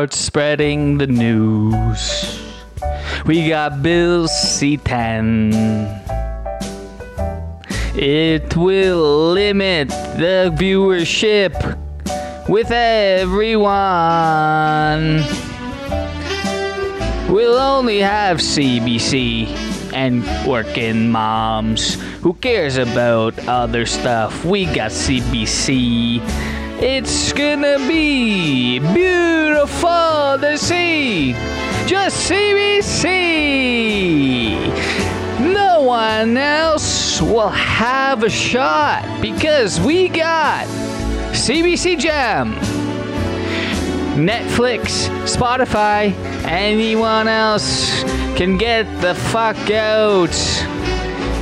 start spreading the news. We got Bill C10. It will limit the viewership with everyone. We'll only have CBC and working moms. Who cares about other stuff? We got CBC. It's gonna be beautiful to see. Just CBC. No one else will have a shot because we got CBC Gem, Netflix, Spotify, anyone else can get the fuck out.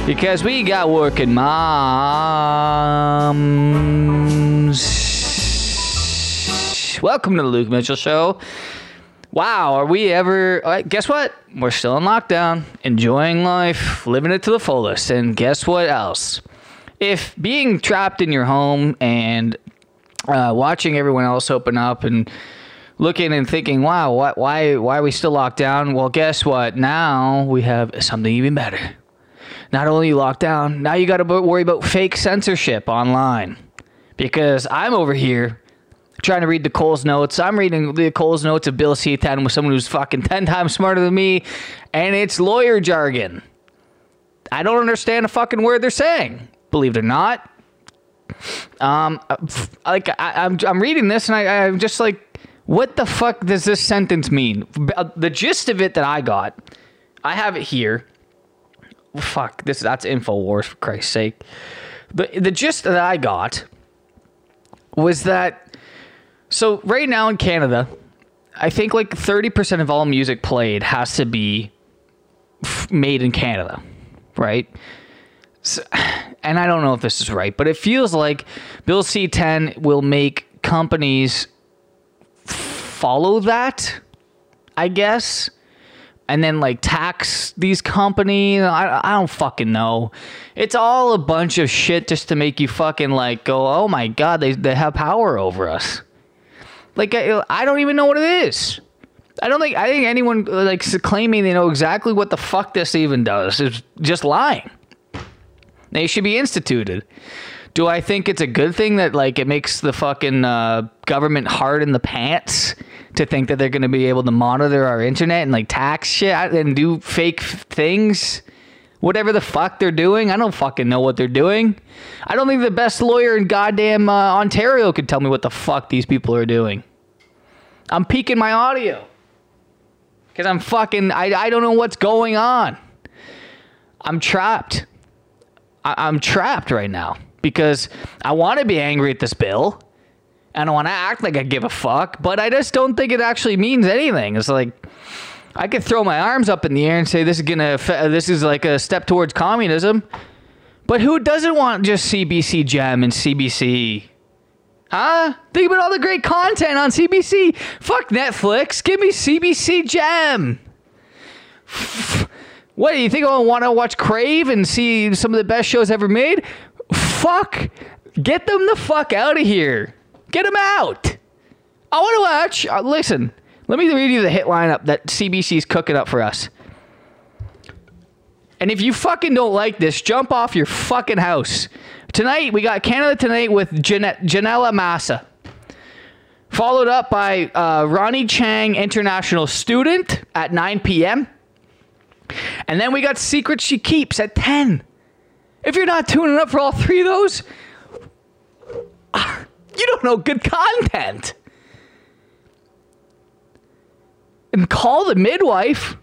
Because we got working moms. Welcome to the Luke Mitchell Show. Wow, are we ever. guess what? We're still in lockdown, enjoying life, living it to the fullest. And guess what else? If being trapped in your home and uh, watching everyone else open up and looking and thinking, wow, what, why, why are we still locked down? Well, guess what? Now we have something even better. Not only locked down, now you got to worry about fake censorship online. Because I'm over here trying to read the Coles Notes. I'm reading the Coles Notes of Bill C10 with someone who's fucking 10 times smarter than me, and it's lawyer jargon. I don't understand a fucking word they're saying, believe it or not. Um, uh, like I, I'm, I'm reading this and I, I'm just like, what the fuck does this sentence mean? Uh, The gist of it that I got, I have it here. Fuck this. That's Infowars for Christ's sake. The the gist that I got was that so right now in Canada, I think like 30% of all music played has to be f- made in Canada, right? So, and I don't know if this is right, but it feels like Bill C10 will make companies follow that, I guess, and then like tax these companies. I, I don't fucking know. It's all a bunch of shit just to make you fucking like go, oh my god, they, they have power over us. Like I, I don't even know what it is. I don't think I think anyone like claiming they know exactly what the fuck this even does is just lying. They should be instituted. Do I think it's a good thing that like it makes the fucking uh, government hard in the pants to think that they're going to be able to monitor our internet and like tax shit and do fake things? Whatever the fuck they're doing, I don't fucking know what they're doing. I don't think the best lawyer in goddamn uh, Ontario could tell me what the fuck these people are doing. I'm peaking my audio because I'm fucking. I I don't know what's going on. I'm trapped. I, I'm trapped right now because I want to be angry at this bill. I want to act like I give a fuck, but I just don't think it actually means anything. It's like I could throw my arms up in the air and say this is gonna, this is like a step towards communism. But who doesn't want just CBC Gem and CBC? Huh? Think about all the great content on CBC. Fuck Netflix. Give me CBC Gem. What do you think I want to watch Crave and see some of the best shows ever made? Fuck. Get them the fuck out of here. Get them out. I want to watch. Uh, listen, let me read you the hit lineup that CBC's cooking up for us. And if you fucking don't like this, jump off your fucking house. Tonight, we got Canada Tonight with Jan- Ginella Massa. Followed up by uh, Ronny Chieng, international student, at 9 p.m. And then we got Secret She Keeps at 10. If you're not tuning up for all three of those, you don't know good content. And call the midwife.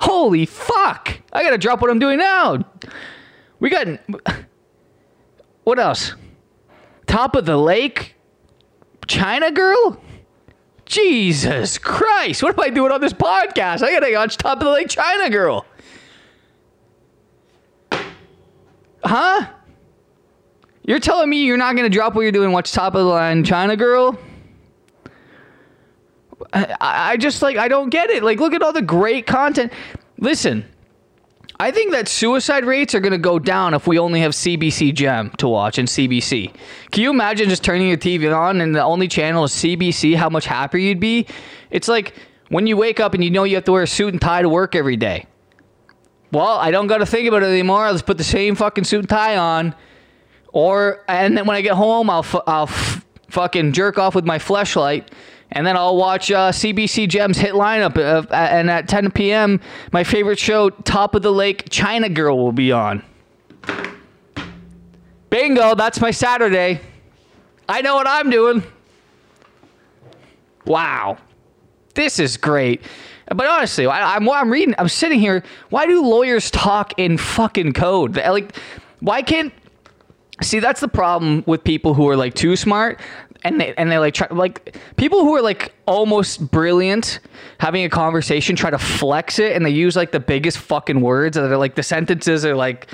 Holy fuck. I gotta drop what I'm doing now. We got. What else? Top of the lake? China girl? Jesus Christ. What am I doing on this podcast? I gotta watch Top of the Lake China girl. Huh? You're telling me you're not gonna drop what you're doing, watch Top of the Line China girl? I, I just like I don't get it. Like, look at all the great content. Listen, I think that suicide rates are going to go down if we only have CBC Gem to watch and CBC. Can you imagine just turning your TV on and the only channel is CBC? How much happier you'd be? It's like when you wake up and you know you have to wear a suit and tie to work every day. Well, I don't got to think about it anymore. Just put the same fucking suit and tie on. Or, and then when I get home, I'll, fu- I'll f- fucking jerk off with my flashlight and then I'll watch uh, CBC Gems hit lineup. Uh, and at 10 p.m., my favorite show, Top of the Lake China Girl, will be on. Bingo, that's my Saturday. I know what I'm doing. Wow. This is great. But honestly, I, am I'm reading, I'm sitting here. Why do lawyers talk in fucking code? Like, why can't See, that's the problem with people who are like too smart and they and they like try like people who are like almost brilliant having a conversation try to flex it and they use like the biggest fucking words that are like the sentences are like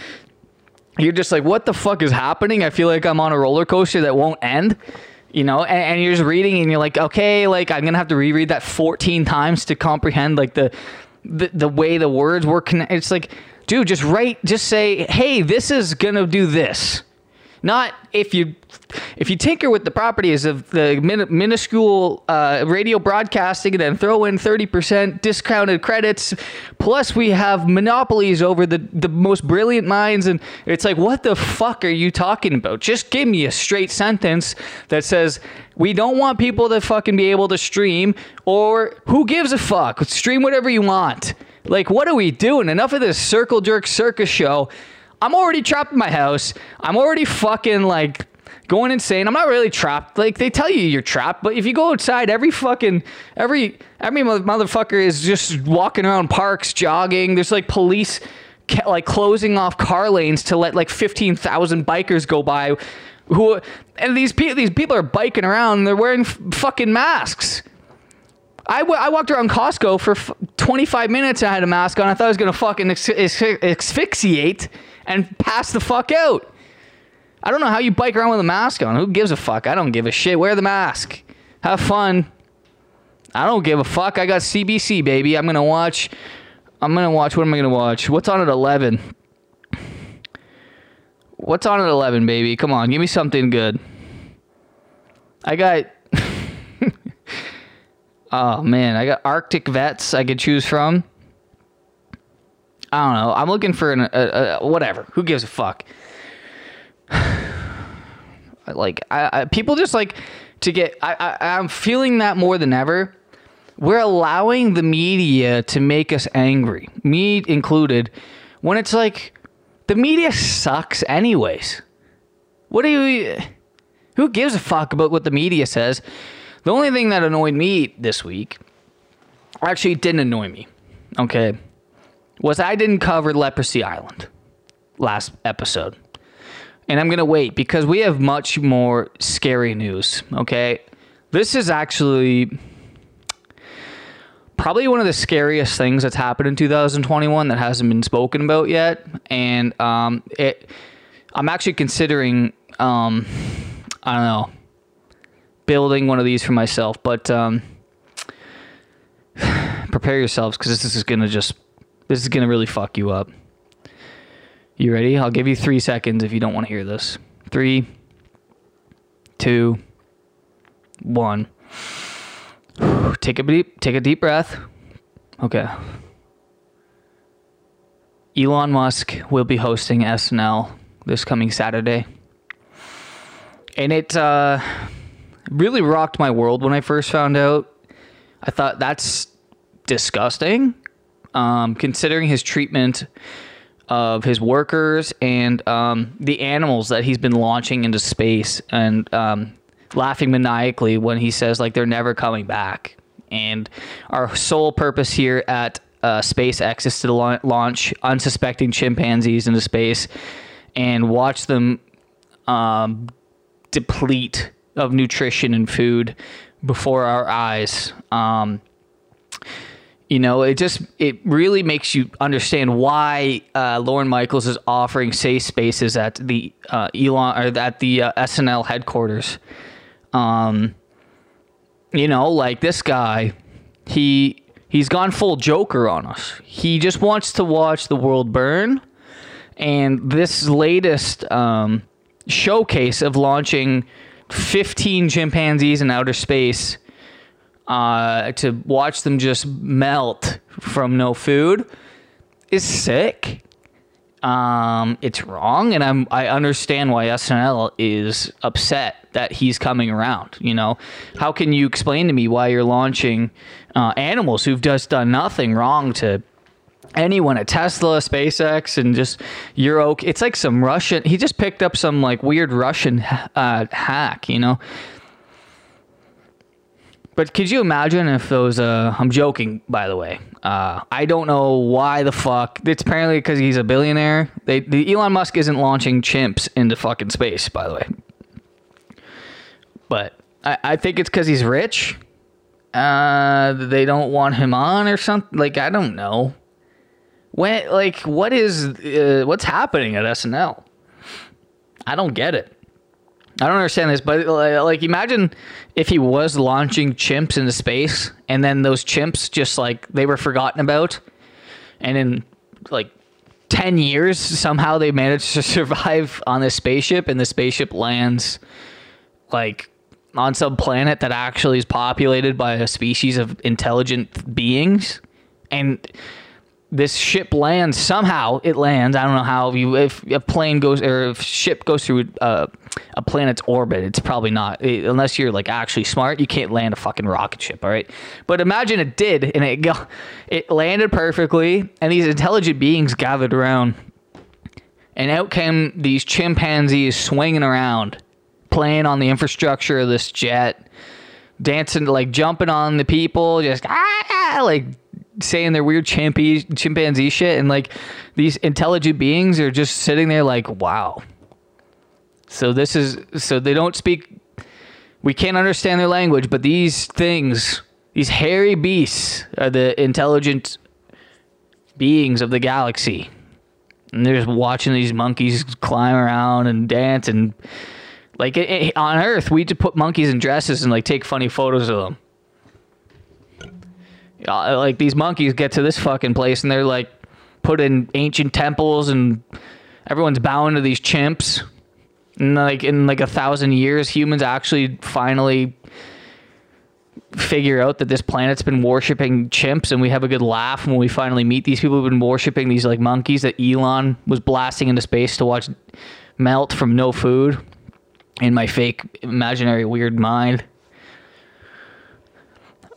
you're just like what the fuck is happening? I feel like i'm on a roller coaster that won't end you know? And, and you're just reading and you're like okay like i'm gonna have to reread that 14 times to comprehend like the the, the way the words were connected it's like dude just write just say hey this is gonna do this not if you if you tinker with the properties of the min- minuscule uh, radio broadcasting and then throw in 30% discounted credits plus we have monopolies over the, the most brilliant minds and it's like what the fuck are you talking about? Just give me a straight sentence that says we don't want people to fucking be able to stream or who gives a fuck? Stream whatever you want. Like what are we doing? Enough of this circle jerk circus show I'm already trapped in my house. I'm already fucking like going insane. I'm not really trapped. Like they tell you you're trapped, but if you go outside, every fucking every every motherfucker is just walking around parks, jogging. There's like police like closing off car lanes to let like 15,000 bikers go by who and these people these people are biking around they're wearing fucking masks. I, w- I walked around Costco for f- 25 minutes. I had a mask on. I thought I was gonna fucking ex- ex- asphyxiate and pass the fuck out. I don't know how you bike around with a mask on. Who gives a fuck? I don't give a shit. Wear the mask. Have fun. I don't give a fuck. I got CBC, baby. I'm gonna watch. I'm gonna watch. What am I gonna watch? What's on at 11? What's on at 11, baby? Come on, give me something good. I got. oh man, I got Arctic Vets I could choose from. I don't know. I'm looking for an a, a, whatever. Who gives a fuck? like I, I, people just like to get. I, I I'm feeling that more than ever. We're allowing the media to make us angry, me included. When it's like the media sucks, anyways. What do you? Who gives a fuck about what the media says? The only thing that annoyed me this week, actually, didn't annoy me. Okay was I didn't cover Leprosy Island last episode. And I'm going to wait because we have much more scary news, okay? This is actually probably one of the scariest things that's happened in 2021 that hasn't been spoken about yet. And um, it, I'm actually considering, um, I don't know, building one of these for myself. But um, prepare yourselves because this is going to just this is going to really fuck you up. You ready? I'll give you three seconds if you don't want to hear this. Three, two, one. Take a deep, take a deep breath. Okay. Elon Musk will be hosting SNL this coming Saturday, and it uh, really rocked my world when I first found out. I thought that's disgusting um, considering his treatment of his workers and um, the animals that he's been launching into space and um, laughing maniacally when he says like they're never coming back and our sole purpose here at uh, SpaceX is to la- launch unsuspecting chimpanzees into space and watch them um, deplete of nutrition and food before our eyes. Um, you know, it just it really makes you understand why uh, Lorne Michaels is offering safe spaces at the uh, Elon or at the uh, SNL headquarters. Um, you know, like this guy, he He's gone full Joker on us. He just wants to watch the world burn. And this latest um, showcase of launching 15 chimpanzees in outer space uh, to watch them just melt from no food is sick. Um, it's wrong, and I'm I understand why SNL is upset that he's coming around. You know, how can you explain to me why you're launching uh, animals who've just done nothing wrong to anyone at Tesla, SpaceX, and just okay. It's like some Russian. He just picked up some like weird Russian uh, hack. You know, but could you imagine if those? Uh, I'm joking, by the way. Uh, I don't know why the fuck. It's apparently because he's a billionaire. They, the Elon Musk isn't launching chimps into fucking space, by the way. But I, I think it's because he's rich. Uh, they don't want him on or something. Like I don't know. When like what is uh, what's happening at SNL? I don't get it. I don't understand this, but like, imagine if he was launching chimps into space, and then those chimps just like they were forgotten about, and in like ten years somehow they managed to survive on this spaceship, and the spaceship lands like on some planet that actually is populated by a species of intelligent beings, and this ship lands somehow it lands i don't know how you if a plane goes or if ship goes through uh, a planet's orbit it's probably not it, unless you're like actually smart you can't land a fucking rocket ship all right but imagine it did and it go, it landed perfectly and these intelligent beings gathered around and out came these chimpanzees swinging around playing on the infrastructure of this jet dancing like jumping on the people just ah, like saying their weird chimpanzee chimpanzee shit, and like these intelligent beings are just sitting there like, wow. So this is so they don't speak. We can't understand their language, but these things, these hairy beasts, are the intelligent beings of the galaxy. And they're just watching these monkeys climb around and dance and like it, it, on Earth, we just put monkeys in dresses and like take funny photos of them uh, like these monkeys get to this fucking place and they're like put in ancient temples and everyone's bowing to these chimps. And like in like a thousand years, humans actually finally figure out that this planet's been worshiping chimps and we have a good laugh when we finally meet these people who've been worshiping these like monkeys that Elon was blasting into space to watch melt from no food in my fake imaginary weird mind.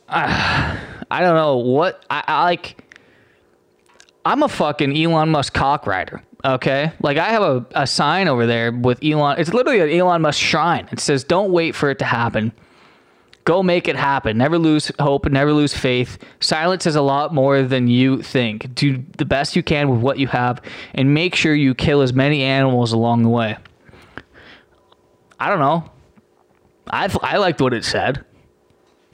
Uh, I don't know what I, I like. I'm a fucking Elon Musk cock rider. Okay, like I have a, a sign over there with Elon. It's literally an Elon Musk shrine. It says, "Don't wait for it to happen. Go make it happen. Never lose hope. Never lose faith. Silence is a lot more than you think. Do the best you can with what you have, and make sure you kill as many animals along the way." I don't know. I I liked what it said.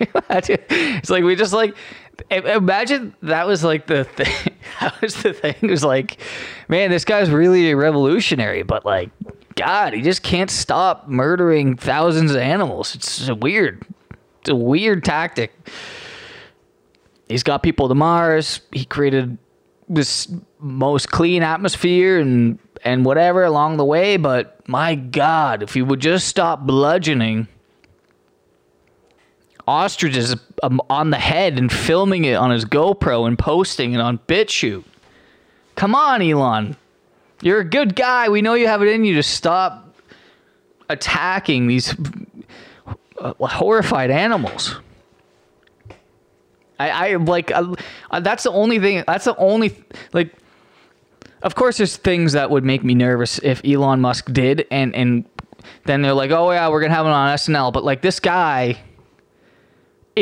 it's like we just like imagine that was like the thing. that was the thing. It was like, man, this guy's really a revolutionary, but like, God, he just can't stop murdering thousands of animals. It's weird. It's a weird tactic. He's got people to Mars. He created this most clean atmosphere and and whatever along the way, but my God, if he would just stop bludgeoning ostriches um, on the head and filming it on his GoPro and posting it on BitChute. Come on, Elon. You're a good guy. We know you have it in you to stop attacking these uh, horrified animals. I, I like uh, that's the only thing. That's the only like. Of course, there's things that would make me nervous if Elon Musk did, and and then they're like, oh yeah, we're gonna have him on SNL. But like this guy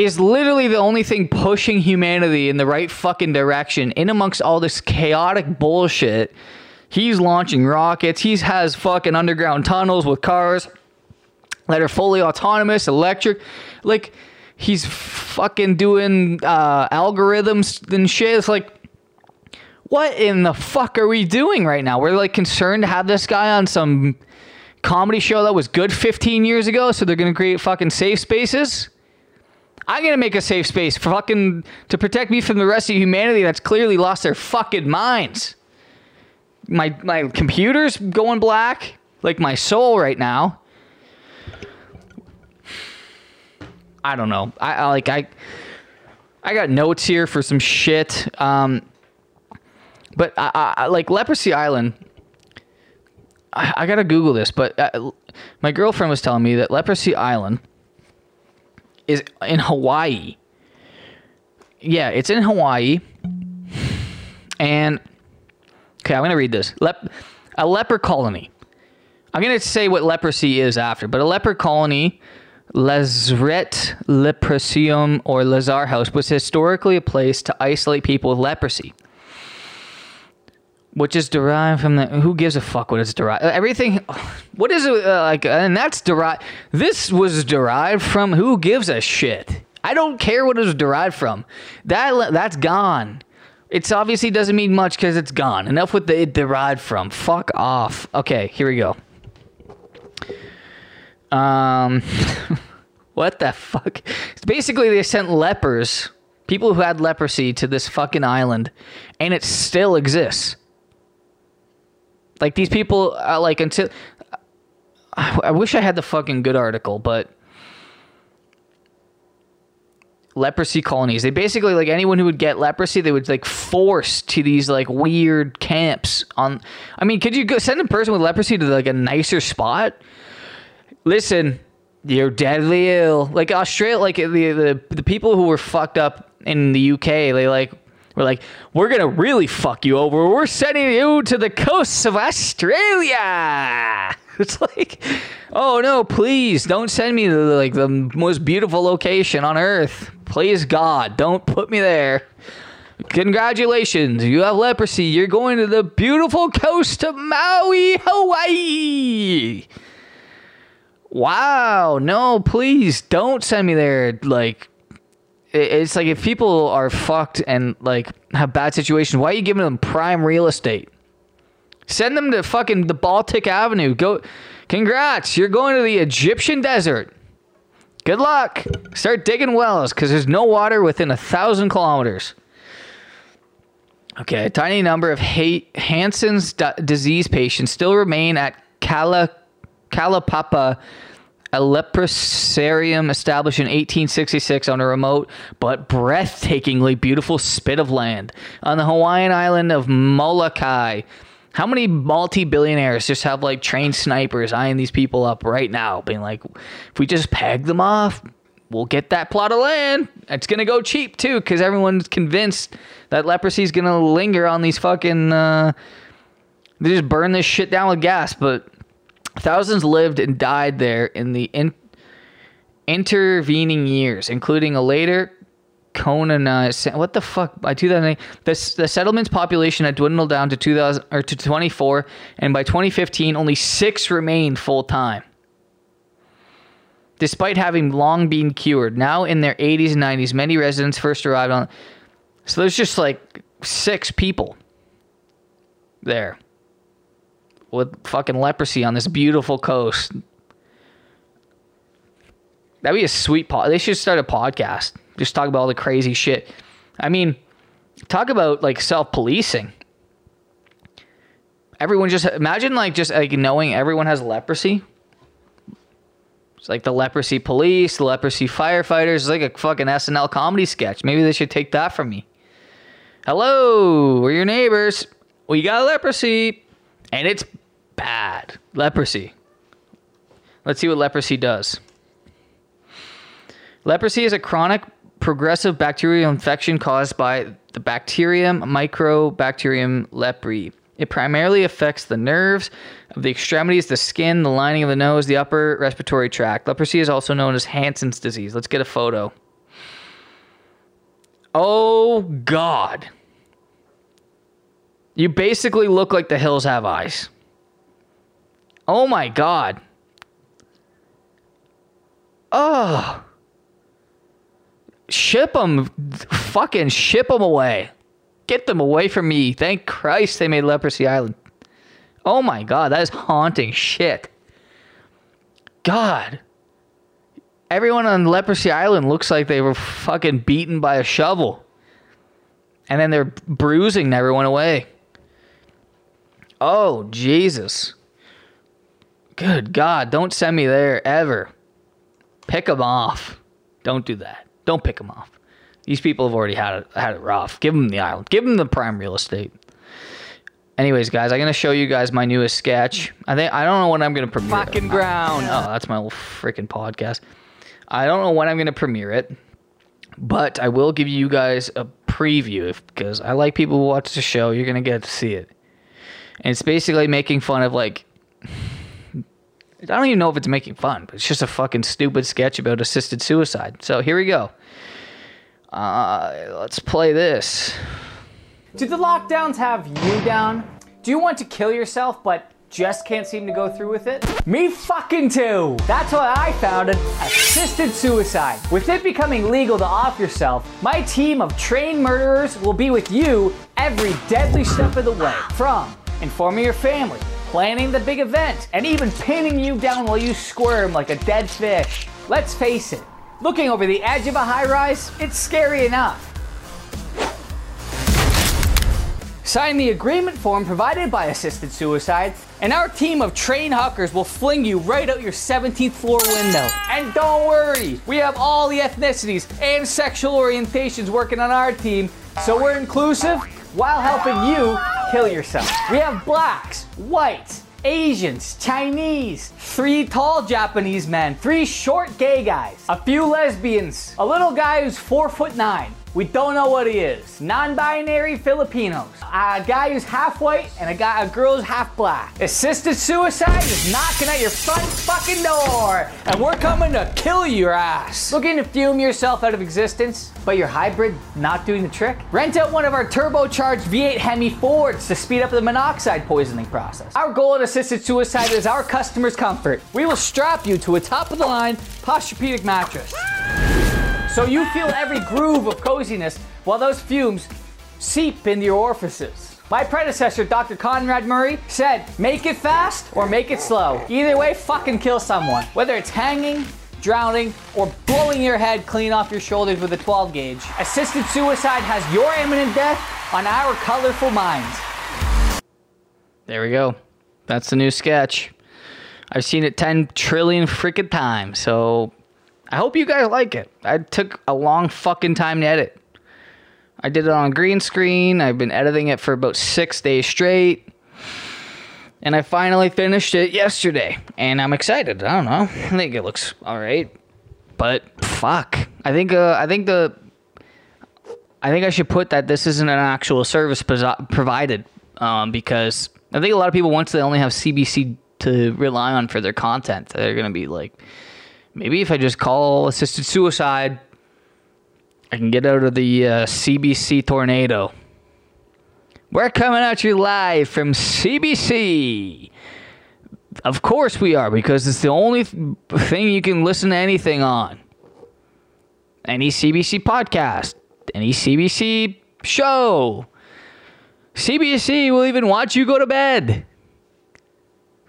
is literally the only thing pushing humanity in the right fucking direction in amongst all this chaotic bullshit. He's launching rockets. He has fucking underground tunnels with cars that are fully autonomous, electric. Like he's fucking doing uh, algorithms and shit. It's like, what in the fuck are we doing right now? We're like concerned to have this guy on some comedy show that was good 15 years ago, so they're gonna create fucking safe spaces. I'm gonna make a safe space for fucking to protect me from the rest of humanity that's clearly lost their fucking minds. My my computer's going black, like my soul right now. I don't know. I, I like I I got notes here for some shit. Um, but I, I like Leprosy Island. I, I gotta Google this, but uh, my girlfriend was telling me that Leprosy Island is in Hawaii. Yeah, it's in Hawaii. And okay, I'm gonna read this. Lep- a leper colony. I'm gonna say what leprosy is after, but a leper colony, Lazaret Leprosium or Lazar House, was historically a place to isolate people with leprosy which is derived from the who gives a fuck what it's derived everything what is it uh, like and that's derived this was derived from who gives a shit. I don't care what it was derived from. That that's gone. It's obviously doesn't mean much because it's gone. Enough with the it derived from. Fuck off. Okay here we go. Um what the fuck? It's basically they sent lepers people who had leprosy to this fucking island and it still exists like these people, uh, like until I wish I had the fucking good article, but leprosy colonies. They basically like anyone who would get leprosy, they would like force to these like weird camps. On, I mean, could you go send a person with leprosy to like a nicer spot? Listen, you're deadly ill. Like Australia, like the the the people who were fucked up in the UK, they like we're like, we're gonna really fuck you over. We're sending you to the coasts of Australia. It's like, oh no, please don't send me to like the most beautiful location on earth. Please God, don't put me there. Congratulations, you have leprosy. You're going to the beautiful coast of Maui, Hawaii. Wow, no, please don't send me there. Like, it's like if people are fucked and like have bad situations, why are you giving them prime real estate? Send them to fucking the Baltic Avenue. Go, congrats, you're going to the Egyptian desert. Good luck. Start digging wells because there's no water within a thousand kilometers. Okay, a tiny number of Hansen's disease patients still remain at Kala, Kalaupapa a leprosarium established in 1866 on a remote but breathtakingly beautiful spit of land on the Hawaiian island of Molokai. How many multi-billionaires just have like trained snipers eyeing these people up right now, being like, if we just peg them off, we'll get that plot of land. It's gonna go cheap too, because everyone's convinced that leprosy is gonna linger on these fucking. Uh, they just burn this shit down with gas, but Thousands lived and died there in the in- intervening years, including a later colonized. What the fuck? By 2008, the, the settlement's population had dwindled down to 2000 or to 24, and by 2015, only six remained full time. Despite having long been cured, now in their 80s and 90s, many residents first arrived on. So there's just like six people there with fucking leprosy on this beautiful coast. That'd be a sweet pod. They should start a podcast. Just talk about all the crazy shit. I mean, talk about like self policing. Everyone just imagine like just like knowing everyone has leprosy. It's like the leprosy police, the leprosy firefighters. It's like a fucking SNL comedy sketch. Maybe they should take that from me. Hello, we're your neighbors. We got leprosy and it's bad. Leprosy. Let's see what leprosy does. Leprosy is a chronic progressive bacterial infection caused by the bacterium Mycobacterium leprae. It primarily affects the nerves of the extremities, the skin, the lining of the nose, the upper respiratory tract. Leprosy is also known as Hansen's disease. Let's get a photo. Oh, God. You basically look like the hills have eyes. Oh my god. Oh. Ship them. Fucking ship them away. Get them away from me. Thank Christ they made Leprosy Island. Oh my god, that is haunting shit. God. everyone on Leprosy Island looks like they were fucking beaten by a shovel. And then they're bruising everyone away. Oh, Jesus. Good God, don't send me there ever. Pick them off. Don't do that. Don't pick them off. These people have already had it, had it rough. Give them the island. Give them the prime real estate. Anyways, guys, I'm gonna show you guys my newest sketch. I think I don't know when I'm gonna premiere. Fucking it. ground. Oh, that's my little freaking podcast. I don't know when I'm gonna premiere it, but I will give you guys a preview because I like people who watch the show. You're gonna get to see it, and it's basically making fun of like. I don't even know if it's making fun, but it's just a fucking stupid sketch about assisted suicide. So here we go. Uh, let's play this. Do the lockdowns have you down? Do you want to kill yourself but just can't seem to go through with it? Me fucking too! That's why I founded Assisted Suicide. With it becoming legal to off yourself, my team of trained murderers will be with you every deadly step of the way. From informing your family, planning the big event, and even pinning you down while you squirm like a dead fish. Let's face it, looking over the edge of a high rise, it's scary enough. Sign the agreement form provided by Assisted Suicide, and our team of trained huckers will fling you right out your 17th floor window. And don't worry, we have all the ethnicities and sexual orientations working on our team, so we're inclusive while helping you kill yourself. We have blacks, whites, Asians, Chinese, three tall Japanese men, three short gay guys, a few lesbians, a little guy who's four foot nine, we don't know what he is. Non-binary Filipinos. A guy who's half white and a guy, a girl who's half black. Assisted suicide is knocking at your front fucking door, and we're coming to kill your ass. Looking to fume yourself out of existence, but your hybrid not doing the trick? Rent out one of our turbocharged V8 Hemi Fords to speed up the monoxide poisoning process. Our goal at Assisted Suicide is our customers' comfort. We will strap you to a top-of-the-line Posturepedic mattress. So you feel every groove of coziness while those fumes seep into your orifices. My predecessor, Dr. Conrad Murray, said, make it fast or make it slow. Either way, fucking kill someone. Whether it's hanging, drowning, or blowing your head clean off your shoulders with a 12 gauge. Assisted suicide has your imminent death on our colorful minds. There we go. That's the new sketch. I've seen it 10 trillion freaking times, so I hope you guys like it. I took a long fucking time to edit. I did it on green screen. I've been editing it for about six days straight. And I finally finished it yesterday. And I'm excited. I don't know. I think it looks alright. But fuck. I think uh, I think the I think I should put that this isn't an actual service provided um, because I think a lot of people once they only have CBC to rely on for their content, they're gonna be like, maybe if I just call assisted suicide, I can get out of the uh, CBC tornado. We're coming at you live from CBC. Of course we are, because it's the only thing you can listen to anything on. Any CBC podcast, any CBC show. CBC will even watch you go to bed.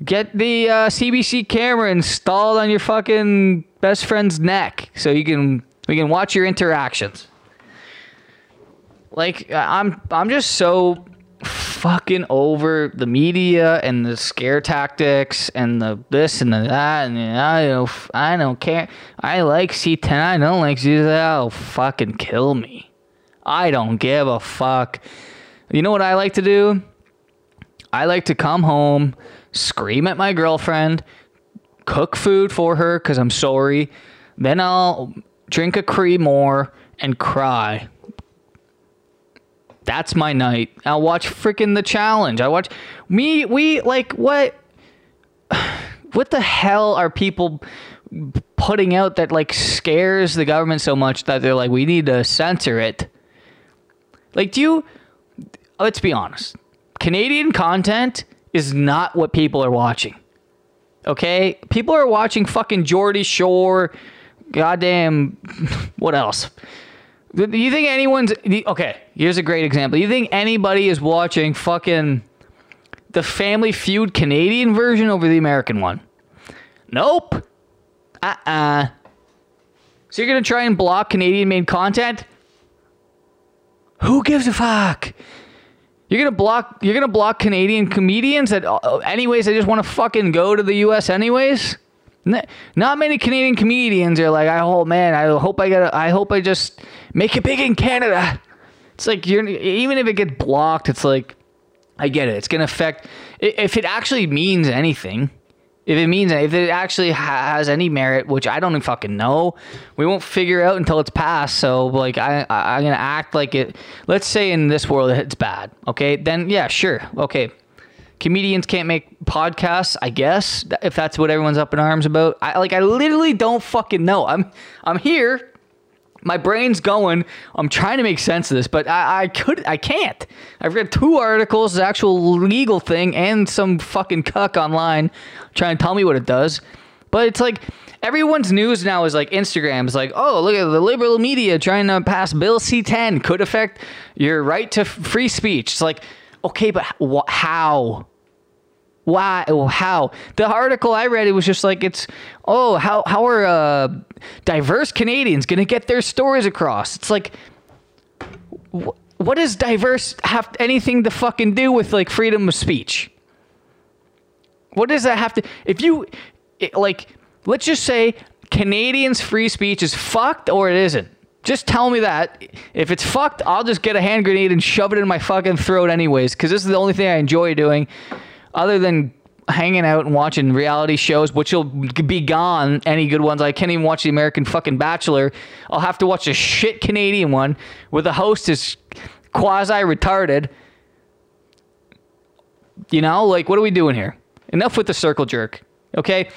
Get the uh, CBC camera installed on your fucking best friend's neck so you can we can watch your interactions. Like I'm I'm just so fucking over the media and the scare tactics and the this and the that and I don't I don't care. I like C10. I don't like C10. Oh, fucking kill me. I don't give a fuck. You know what I like to do? I like to come home scream at my girlfriend, cook food for her because I'm sorry. Then I'll drink a Creemore and cry. That's my night. I'll watch freaking the challenge. I watch me. We like what? What the hell are people putting out that like scares the government so much that they're like, we need to censor it? Like, do you? Let's be honest. Canadian content is not what people are watching. Okay? People are watching fucking Geordie Shore, goddamn, what else? Do you think anyone's. Okay, here's a great example. You think anybody is watching fucking the Family Feud Canadian version over the American one? Nope. Uh uh-uh. uh So you're gonna try and block Canadian made content? Who gives a fuck? You're gonna block. You're gonna block Canadian comedians that, uh, anyways, they just want to fucking go to the U.S. anyways. Not many Canadian comedians are like, oh man, I hope I get, I hope I just make it big in Canada. It's like you're even if it gets blocked, it's like, I get it. It's gonna affect if it actually means anything. If it means if it actually has any merit, which I don't even fucking know, we won't figure out until it's passed. So like I, I I'm gonna act like it. Let's say in this world it's bad. Okay, then yeah, sure. Okay, comedians can't make podcasts. I guess if that's what everyone's up in arms about. I like I literally don't fucking know. I'm I'm here my brain's going. I'm trying to make sense of this, but I, I could, I can't. I've read two articles, the actual legal thing, and some fucking cuck online trying to tell me what it does. But it's like everyone's news now is like Instagram is like, oh, look at the liberal media trying to pass Bill C10 could affect your right to free speech. It's like, okay, but wh- how? Why how? The article i read it was just like it's oh how how are uh, diverse canadians gonna get their stories across? It's like wh- what does diverse have anything to fucking do with like freedom of speech? What does that have to if you it, like let's just say canadians free speech is fucked or it isn't. Just tell me that. If it's fucked i'll just get a hand grenade and shove it in my fucking throat anyways because this is the only thing i enjoy doing other than hanging out and watching reality shows, which will be gone. Any good ones? I can't even watch the American fucking Bachelor. I'll have to watch a shit Canadian one where the host is quasi retarded. You know, like what are we doing here? Enough with the circle jerk. Okay,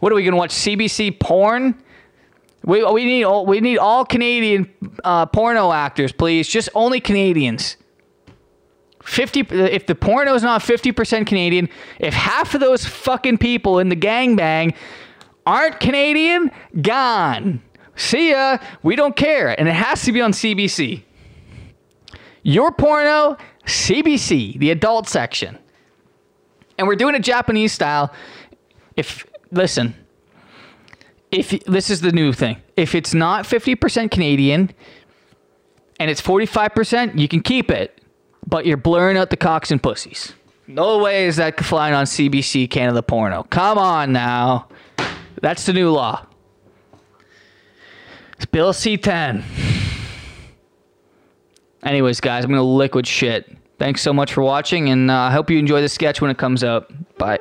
what are we gonna watch? CBC porn? We, we need all we need all Canadian uh, porno actors, please. Just only Canadians. 50 if the porno is not 50% Canadian, if half of those fucking people in the gangbang aren't Canadian, gone. See ya. We don't care. And it has to be on CBC. Your porno, CBC, the adult section. And we're doing it Japanese style. If listen, if this is the new thing. If it's not 50% Canadian and it's 45%, you can keep it but you're blurring out the cocks and pussies. No way is that flying on CBC Canada porno. Come on now. That's the new law. It's Bill C10. Anyways, guys, I'm going to liquid shit. Thanks so much for watching, and uh, I hope you enjoy the sketch when it comes out. Bye.